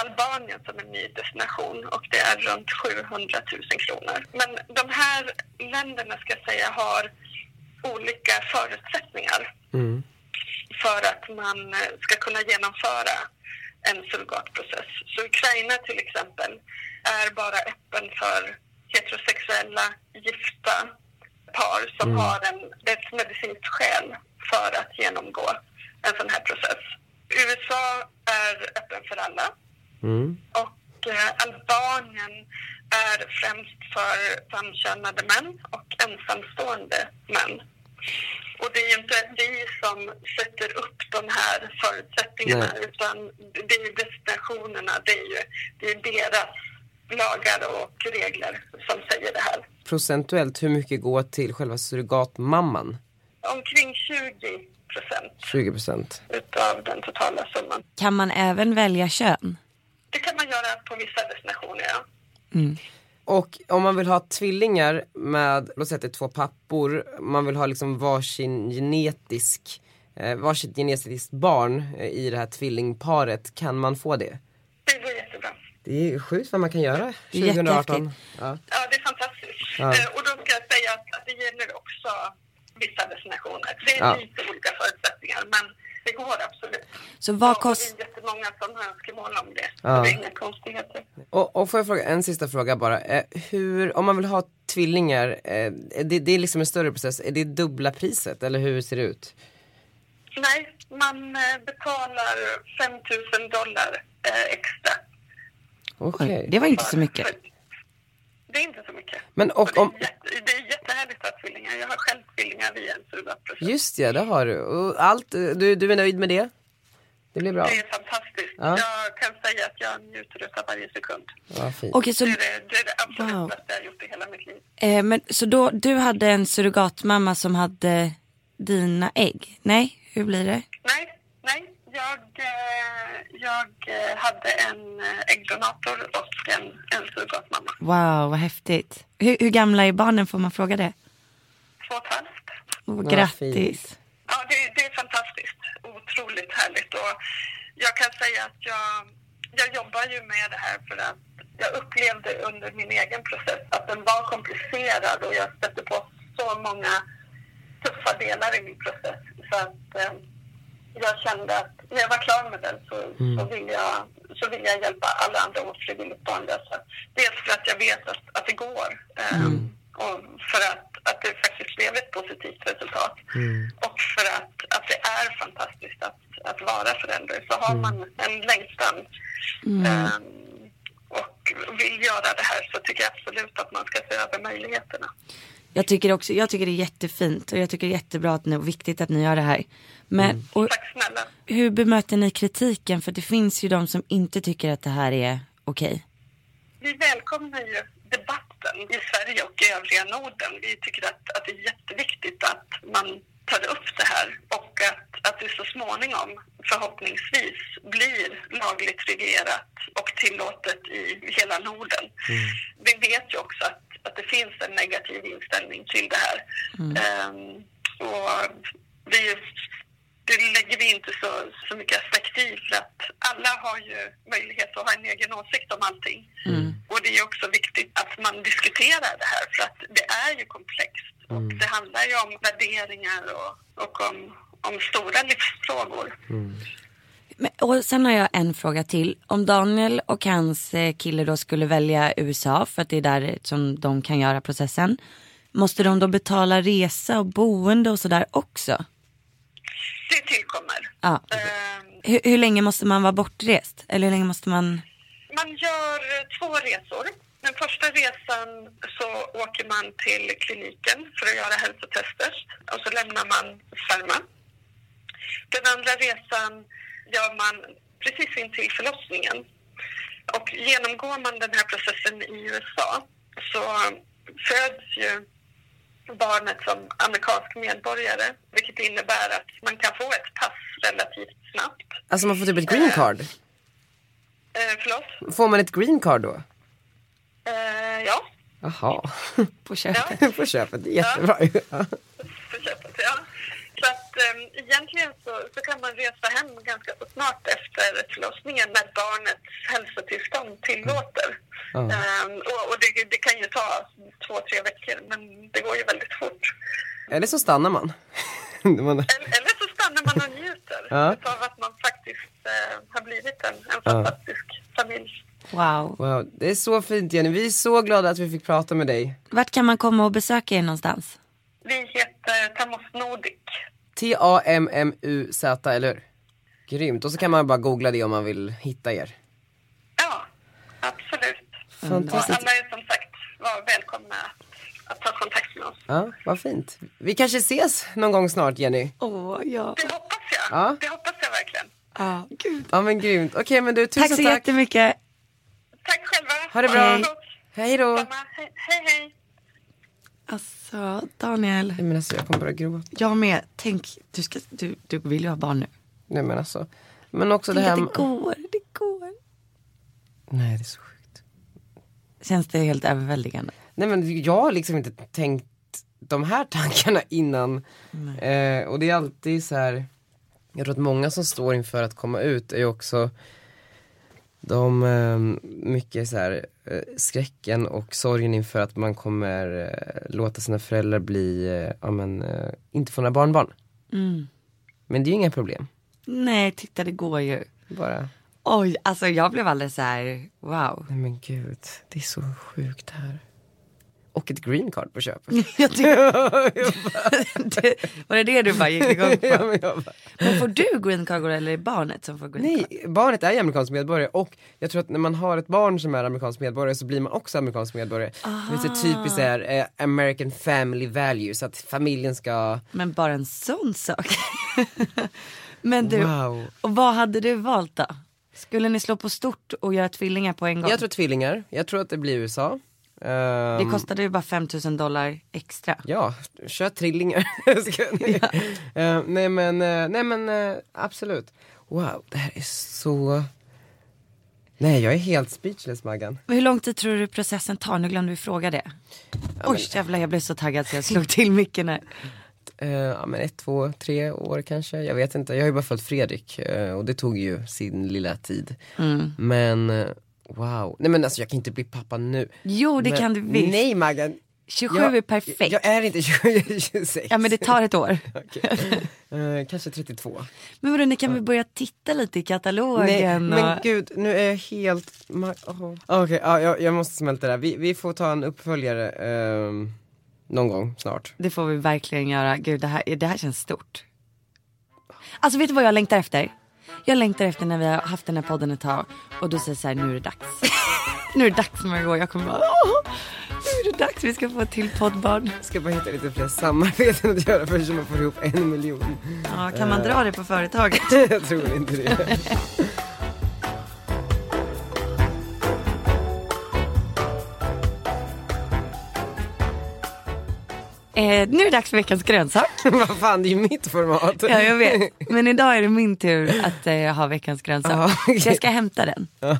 Albanien som en ny destination och det är runt 700 000 kronor. Men de här länderna ska jag säga har olika förutsättningar Mm. För att man eh, ska kunna genomföra en surrogatprocess. Så Ukraina till exempel är bara öppen för heterosexuella gifta par som Mm. har en, ett medicinskt skäl för att genomgå en sån här process. USA är öppen för alla Mm. och eh, Albanien är främst för samkönade män och ensamstående män. Och det är ju inte vi som sätter upp de här förutsättningarna Nej. utan det är ju destinationerna, det är ju det är deras lagar och regler som säger det här. Procentuellt, hur mycket går till själva surrogatmamman? Omkring 20 procent 20 procent. utav den totala summan. Kan man även välja kön? Det kan man göra på vissa destinationer, ja. Och om man vill ha tvillingar med, låt säga att det är två pappor, man vill ha liksom varsin genetisk, eh, varsitt genetiskt barn eh, i det här tvillingparet, kan man få det? Det går jättebra. Det är sjukt vad man kan göra Det är 2018. jättehäftigt. Ja. Ja, det är fantastiskt. Ja. Eh, Och då ska jag säga att, att det gäller också vissa destinationer. Det är Ja. lite olika förutsättningar, men det går absolut. Så vad kost- Det är jättemånga som har önskemål om det. Ja. Det är inga konstigheter. Och, och får jag fråga en sista fråga bara. Eh, hur, om man vill ha tvillingar, eh, det, det är liksom en större process, är det dubbla priset eller hur ser det ut? Nej, man eh, betalar 5 000 dollar extra. Okej. Det var inte så mycket. Det är inte så mycket. Men och om, Jätte- Det är jättehärligt att ha tvillingar. Jag har själv tvillingar via en surrogatprocess. just ja det har du. Och allt, du, du är nöjd med det? Det blir bra. Det är fantastiskt. Ja. Jag kan säga att jag njuter av varje sekund. Ja, fint. Okej, så, Det är det, det, är det absolut Wow. bästa jag har gjort i hela mitt liv. eh, men, så då, du hade en surrogatmamma som hade dina ägg? Nej, hur blir det? Nej. Jag, eh, jag eh, hade en eh, äggdonator och en, en surrogatmamma. Wow, vad häftigt. Hur, hur gamla är barnen, får man fråga det? Två och ett halvt. Oh, grattis. Ja, det, det är fantastiskt. Otroligt härligt. Och jag kan säga att jag, jag jobbar ju med det här för att jag upplevde under min egen process att den var komplicerad och jag stötte på så många tuffa delar i min process. Så att eh, jag kände att när jag var klar med den så, så, vill, jag, så vill jag hjälpa alla andra ofrivilligt barnlösa. Dels för att jag vet att, att det går eh, och för att, att det faktiskt blev ett positivt resultat. Och för att, att det är fantastiskt att, att vara förälder. Så har man en längtan ehm, och vill göra det här så tycker jag absolut att man ska se över möjligheterna. Jag tycker också, jag tycker det är jättefint och jag tycker det är jättebra att ni, och viktigt att ni gör det här. Men och, Tack snälla. hur bemöter ni kritiken? För det finns ju de som inte tycker att det här är okej. Vi välkomnar ju debatten i Sverige och i övriga Norden. Vi tycker att, att det är jätteviktigt att man tar upp det här och att, att det så småningom förhoppningsvis blir lagligt reglerat och tillåtet i hela Norden. Vi vet ju också att, att det finns en negativ inställning till det här. Ehm, och vi, det lägger vi inte så, så mycket aspekt i för att alla har ju möjlighet att ha en egen åsikt om allting. Och det är också viktigt att man diskuterar det här för att det är ju komplext. Och det handlar ju om värderingar och, och om, om stora livsfrågor. Men, och sen har jag en fråga till. Om Daniel och hans eh, kille då skulle välja USA för att det är där som de kan göra processen. Måste de då betala resa och boende och sådär också? Det tillkommer. Ja. Ehm, Hur, hur länge måste man vara bortrest? Eller hur länge måste man? Man gör två resor. Den första resan så åker man till kliniken för att göra hälsotester och så lämnar man sperma. Den andra resan gör man precis intill förlossningen. Och genomgår man den här processen i USA så föds ju barnet som amerikansk medborgare vilket innebär att man kan få ett pass relativt snabbt. Alltså man får typ ett green card. Eh, förlåt? Får man ett green card då? Eh, ja. Jaha. På köpet. På köpet, jättebra. Ja. Ja. Så att um, egentligen så, så kan man resa hem ganska så snart efter förlossningen när barnets hälsotillstånd tillåter. Ja. Ehm, och och det, det kan ju ta två, tre veckor men det går ju väldigt fort. Eller så stannar man. man Eller, eller så stannar man och njuter Ja. av att man faktiskt eh, har blivit en, en Ja. fantastisk familj. Wow. wow, det är så fint Jenny. Vi är så glada att vi fick prata med dig. Vart kan man komma och besöka er någonstans? Vi heter Tamos Nordic. T-A-M-M-U-Z, eller hur? Grymt. Och så kan man bara googla det om man vill hitta er. Ja, absolut. Fantastiskt. Och alla är som sagt var välkomna att, att ta kontakt med oss. Ja, vad fint. Vi kanske ses någon gång snart Jenny. Åh, ja. Det hoppas jag. Ja. Det hoppas jag verkligen. Ja, gud. Ja men grymt. Okej men du, tusen Tack tack. så jättemycket. Tack själva. Ha det bra. Gott. Hej då. Hej, hej. Alltså, Daniel. Nej men alltså jag kommer börja gråta. Jag med. Tänk, du, ska, du, du vill ju ha barn nu. Nej men alltså. Men också Tänk det här att det går, det går. Nej det är så sjukt. Känns det helt överväldigande? Nej men jag har liksom inte tänkt de här tankarna innan. Eh, och det är alltid så här. Jag tror att många som står inför att komma ut är ju också de, eh, mycket så här eh, skräcken och sorgen inför att man kommer eh, låta sina föräldrar bli, eh, ja men, inte få några barnbarn. Mm. Men det är ju inga problem. Nej, titta det går ju. Bara, Oj, alltså jag blev alldeles så här, wow. nej men gud, det är så sjukt här. Och ett green card på köpet. Jag tycker, det, var det det du bara gick igång Ja, på? men jag bara, Men får du green card eller är det barnet som får green card? Nej, barnet är ju amerikansk medborgare och jag tror att när man har ett barn som är amerikansk medborgare så blir man också amerikansk medborgare. Det finns ett typiskt så här, eh, American family values, att familjen ska Men bara en sån sak. Men du, Wow. och vad hade du valt då? Skulle ni slå på stort och göra tvillingar på en gång? Jag tror tvillingar, jag tror att det blir USA. Det Ehm, kostade ju bara 5000 dollar extra. Ja, kör trillingar. Ska jag- nej. Men, eh, nej men eh, absolut. Wow, det här är så... Nej jag är helt speechless Maggan. Men Hur lång tid tror du processen tar? Nu glömde vi fråga det. Oj jävlar jag blev så taggad så jag slog till micken här. Eh, ja men ett, två, tre år kanske. Jag vet inte. Jag har ju bara följt Fredrik eh, och det tog ju sin lilla tid. Mm. Men wow. Nej men alltså jag kan inte bli pappa nu. Jo det men, kan du visst. Nej Maggan. 27 jag, är perfekt. Jag är inte 27, jag är 26. Ja men det tar ett år. Eh, kanske 32. Men vadå, ni kan väl börja titta lite i katalogen? Nej och... men gud, nu är jag helt... Oh. Okej, ja, jag, jag måste smälta det här. Vi, vi får ta en uppföljare ehm, någon gång snart. Det får vi verkligen göra. Gud det här, det här känns stort. Alltså vet du vad jag längtar efter? Jag längtar efter när vi har haft den här podden ett tag och du säger så här, nu är det dags. nu är det dags Margot. Jag kommer bara, åh, nu är det dags. Vi ska få ett till poddbarn. Jag ska bara hitta lite fler samarbeten att göra förrän man får ihop en miljon. Ja, kan man dra det på företaget? jag tror inte det. Eh, nu är det dags för veckans grönsak. Vad fan, det är ju mitt format. Ja, jag vet. Men idag är det min tur att eh, ha veckans grönsak. Ja, okej. Så jag ska hämta den.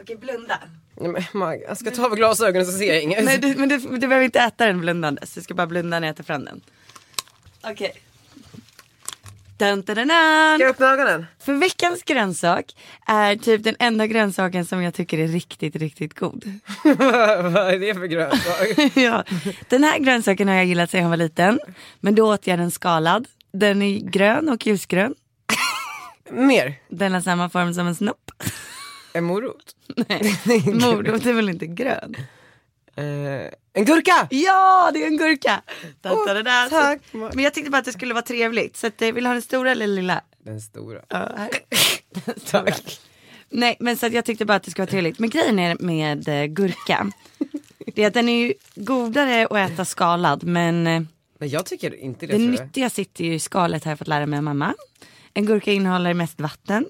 Okej, blunda. Nej, men, Mag, jag ska ta av glasögonen så ser jag inget. Nej, du, men du, du behöver inte äta den blundandes. Du ska bara blunda när jag tar fram den. Okej. Dun, dun, dun, dun. Ska jag öppna ögonen? För veckans grönsak är typ den enda grönsaken som jag tycker är riktigt, riktigt god. Vad är det för grönsak? ja. Den här grönsaken har jag gillat sedan jag var liten. Men då åt jag den skalad. Den är grön och ljusgrön. Mer? Den har samma form som en snopp. En morot? Nej, morot är väl inte grön? Eh, en gurka! Ja, det är en gurka! Da, da, da, tack. Så- Men jag tyckte bara att det skulle vara trevligt. Så att, eh, vill du ha den stora eller lilla? Den stora. Ja, här. Tack. Nej, men så jag tyckte bara att det skulle vara trevligt. Men grejen är med eh, gurka. Det är att den är ju godare att äta skalad. Men eh, Men jag tycker inte det. det nyttiga sitter ju i skalet har jag fått lära mig av mamma. En gurka innehåller mest vatten.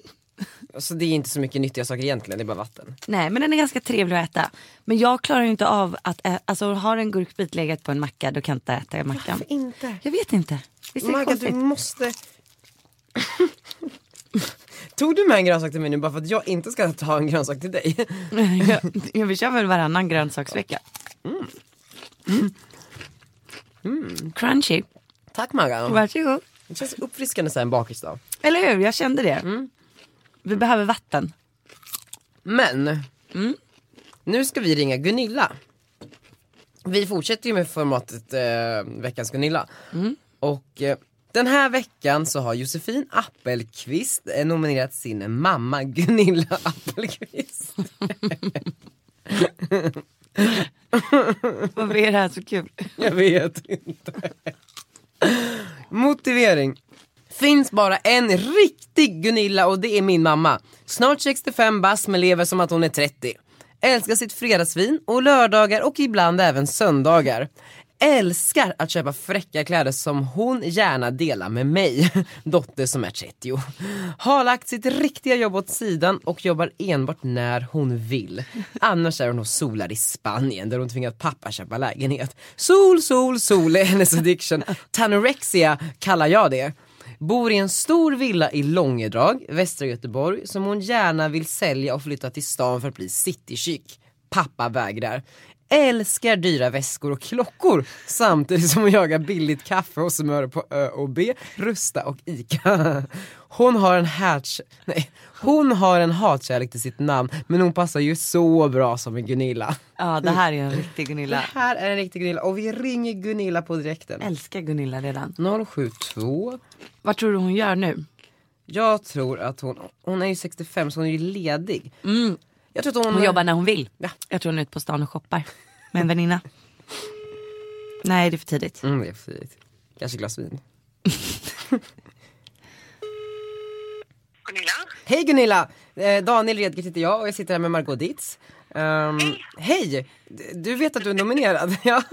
Alltså det är inte så mycket nyttiga saker egentligen, det är bara vatten. Nej men den är ganska trevlig att äta. Men jag klarar ju inte av att äta, alltså har en gurkbit legat på en macka då kan jag inte äta mackan. Varför inte? Jag vet inte. Visst är det Magga, konstigt? du måste... Tog du med en grönsak till mig nu bara för att jag inte ska ta en grönsak till dig? jag, jag vill köra väl varannan grönsaksvecka. Mm. Crunchy. Tack Magga. Varsågod. Det känns uppfriskande så här en bakisdag. Eller hur, jag kände det. Mm. Vi behöver vatten. Men, nu ska vi ringa Gunilla. Vi fortsätter ju med formatet eh, Veckans Gunilla. Och eh, den här veckan så har Josefin Appelqvist eh, nominerat sin mamma Gunilla Appelqvist. Varför är det här så kul? Jag vet inte. Motivering. Finns bara en riktig Gunilla och det är min mamma. Snart 65 bast men lever som att hon är 30. Älskar sitt fredagsvin och lördagar och ibland även söndagar. Älskar att köpa fräcka kläder som hon gärna delar med mig, dotter som är 30. Har lagt sitt riktiga jobb åt sidan och jobbar enbart när hon vill. Annars är hon och solar i Spanien där hon tvingat pappa köpa lägenhet. Sol, sol, sol är hennes addiction. Tanorexia kallar jag det. Bor i en stor villa i Långedrag, västra Göteborg, som hon gärna vill sälja och flytta till stan för att bli citychic. Pappa vägrar. Älskar dyra väskor och klockor samtidigt som hon jagar billigt kaffe och smör på Ö och B, Rusta och ICA. Hon har en hatch, nej, hon har en hatkärlek till sitt namn men hon passar ju så bra som en Gunilla. Ja, det här är en riktig Gunilla. Det här är en riktig Gunilla och vi ringer Gunilla på direkten. Älskar Gunilla redan. 072 Vad tror du hon gör nu? Jag tror att hon, hon är ju 65 så hon är ju ledig. Jag tror att hon, Hon jobbar när hon vill. Ja. Jag tror hon är ute på stan och shoppar. Med en väninna. Nej, det är för tidigt. Mm, det är för tidigt. Kanske glas vin. Gunilla? Hej Gunilla! Eh, Daniel Redgert heter jag och jag sitter här med Margot Ditz. Ehm, hej! Du vet att du är nominerad? Ja.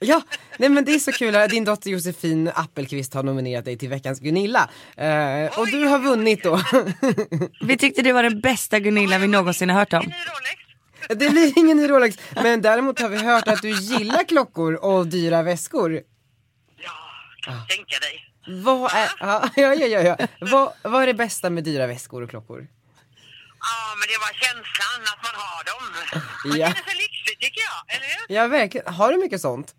ja, nej men det är så kul. Din dotter Josefin Appelqvist har nominerat dig till veckans Gunilla. Eh, och du har vunnit då. Vi tyckte det var den bästa Gunilla vi någonsin har hört om. det blir ingen ny Rolex. Men däremot har vi hört att du gillar klockor och dyra väskor. Tänka dig. Vad är, ja, ja, ja, ja, ja. Vad, vad är det bästa med dyra väskor och klockor? Ja, men det var känslan att man har dem. Man Ja. känner sig lyxig tycker jag, eller hur? Ja, verkligen. Har du mycket sånt?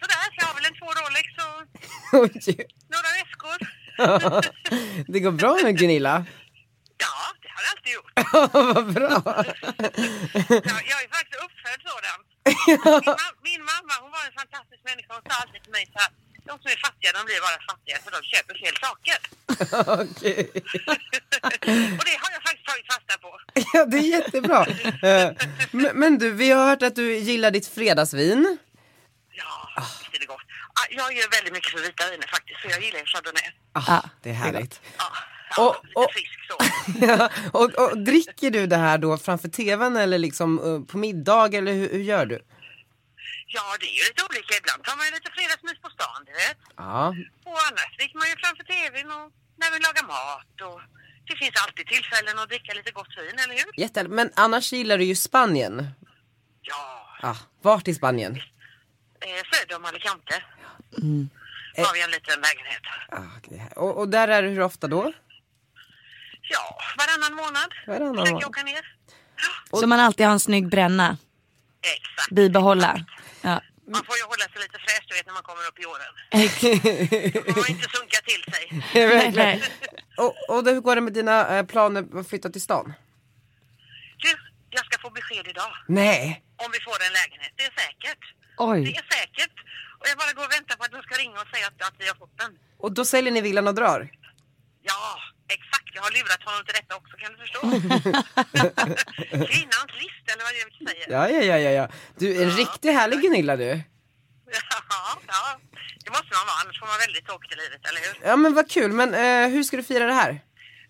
Sådär, så jag har väl en två Rolex och några väskor. det går bra med Gunilla? Ja, det har jag alltid gjort. Vad bra. Jag, jag är faktiskt uppfödd sådan. Min, ma- min mamma hon var en fantastisk människa. Hon sa alltid till mig så här. De som är fattiga de blir bara fattiga för de köper fel saker. Okej. Och det har jag faktiskt tagit fasta på. Ja, det är jättebra. Eh, Men, men du, vi har hört att du gillar ditt fredagsvin. Visst är det gott. Ah, Jag gör väldigt mycket för vita viner faktiskt. Så jag gillar ju chardonnay. Ah, det är härligt. Ja, Och, och, frisk så. ja, och, och dricker du det här då framför tvn eller liksom eh, på middag eller hur, hur gör du? Ja, det är ju lite olika. Ibland tar man ju lite fredagsmys på stan, du vet. Ja, Och annars dricker man ju framför tvn och när vi lagar mat. Och det finns alltid tillfällen att dricka lite gott vin, eller hur? jätte, men annars gillar du ju Spanien. Ja. Ah, vart i Spanien? Eh, söder om Alicante Mm. har vi en liten lägenhet. Och, och där är du hur ofta då? Ja, varannan månad. Varannan Försöker månad. jag åka ner. Så man alltid har en snygg bränna. Exakt. Bibehålla. Ja. Man får ju hålla sig lite fräsch, du vet, när man kommer upp i åren. Man får inte sunka till sig. Verkligen. och, och då, hur går det med dina eh, planer att flytta till stan? Du, jag ska få besked idag. Nej. Om vi får en lägenhet. Det är säkert. Oj. Det är säkert. Och jag bara går och väntar på att de ska ringa och säga att, att vi har fått den. Och då säljer ni villan och drar? Ja, exakt. Jag har lurat honom till detta också, kan du förstå? Kvinnans list, eller vad jag säger. Ja, ja, ja, ja, ja. Du, en riktigt härlig Gunilla du. Ja, ja, det måste man vara, annars får man väldigt tråkigt i livet, eller hur? Ja men vad kul, men eh, hur ska du fira det här?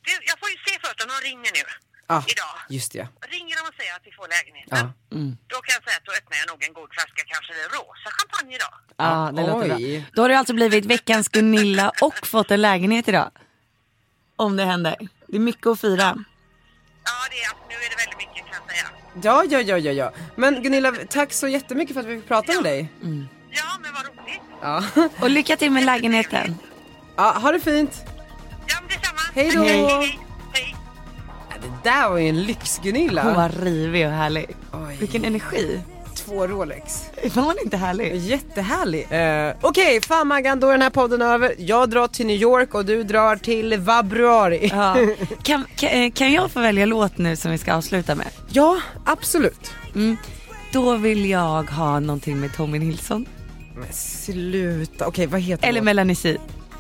Du, jag får ju se först om de ringer nu. Ah, Idag. just det. Ringer de och säger att vi får lägenheten, Ja. Mm. då kan jag säga att då öppnar jag nog en god flaska, kanske rosa champagne idag. Ja, det låter Oj. bra. Då har du alltså blivit veckans Gunilla och fått en lägenhet idag. Om det händer. Det är mycket att fira. Ja, det är, nu är det väldigt mycket kan jag säga. Ja, ja, ja, ja, ja. Men Gunilla, tack så jättemycket för att vi fick prata med dig. Ja, men vad roligt. Ja. Och lycka till med lägenheten. Ja, ha det fint. Ja, men detsamma. Hej då. Hej. Ja, Det där var ju en lyx-Gunilla. Hon var rivig och härlig. Vilken energi. Två Rolex. Var hon inte härlig? Jättehärlig. Eh, Okej, fan Maggan, då är den här podden över. Jag drar till New York och du drar till Vabruari. Ja. Kan, kan, eh, kan jag få välja låt nu som vi ska avsluta med? Ja, absolut. Mm. Då vill jag ha någonting med Tommy Nilsson. Men sluta, okej vad heter Eller? Melanie C.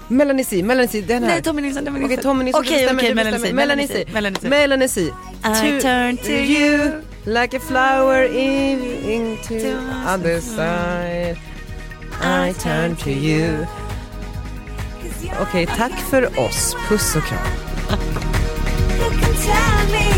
Melanie C, Melanie C, den här. Nej, Tommy Nilsson, Tommy Okej, Nilsson. Tommy Nilsson, Okej, du bestämmer, okej, du bestämmer. Melanie C, Melanie C. Melanie C. I turn to you. Like a flower in, into other side. I turn to you. Okej, tack för oss. Puss och kram.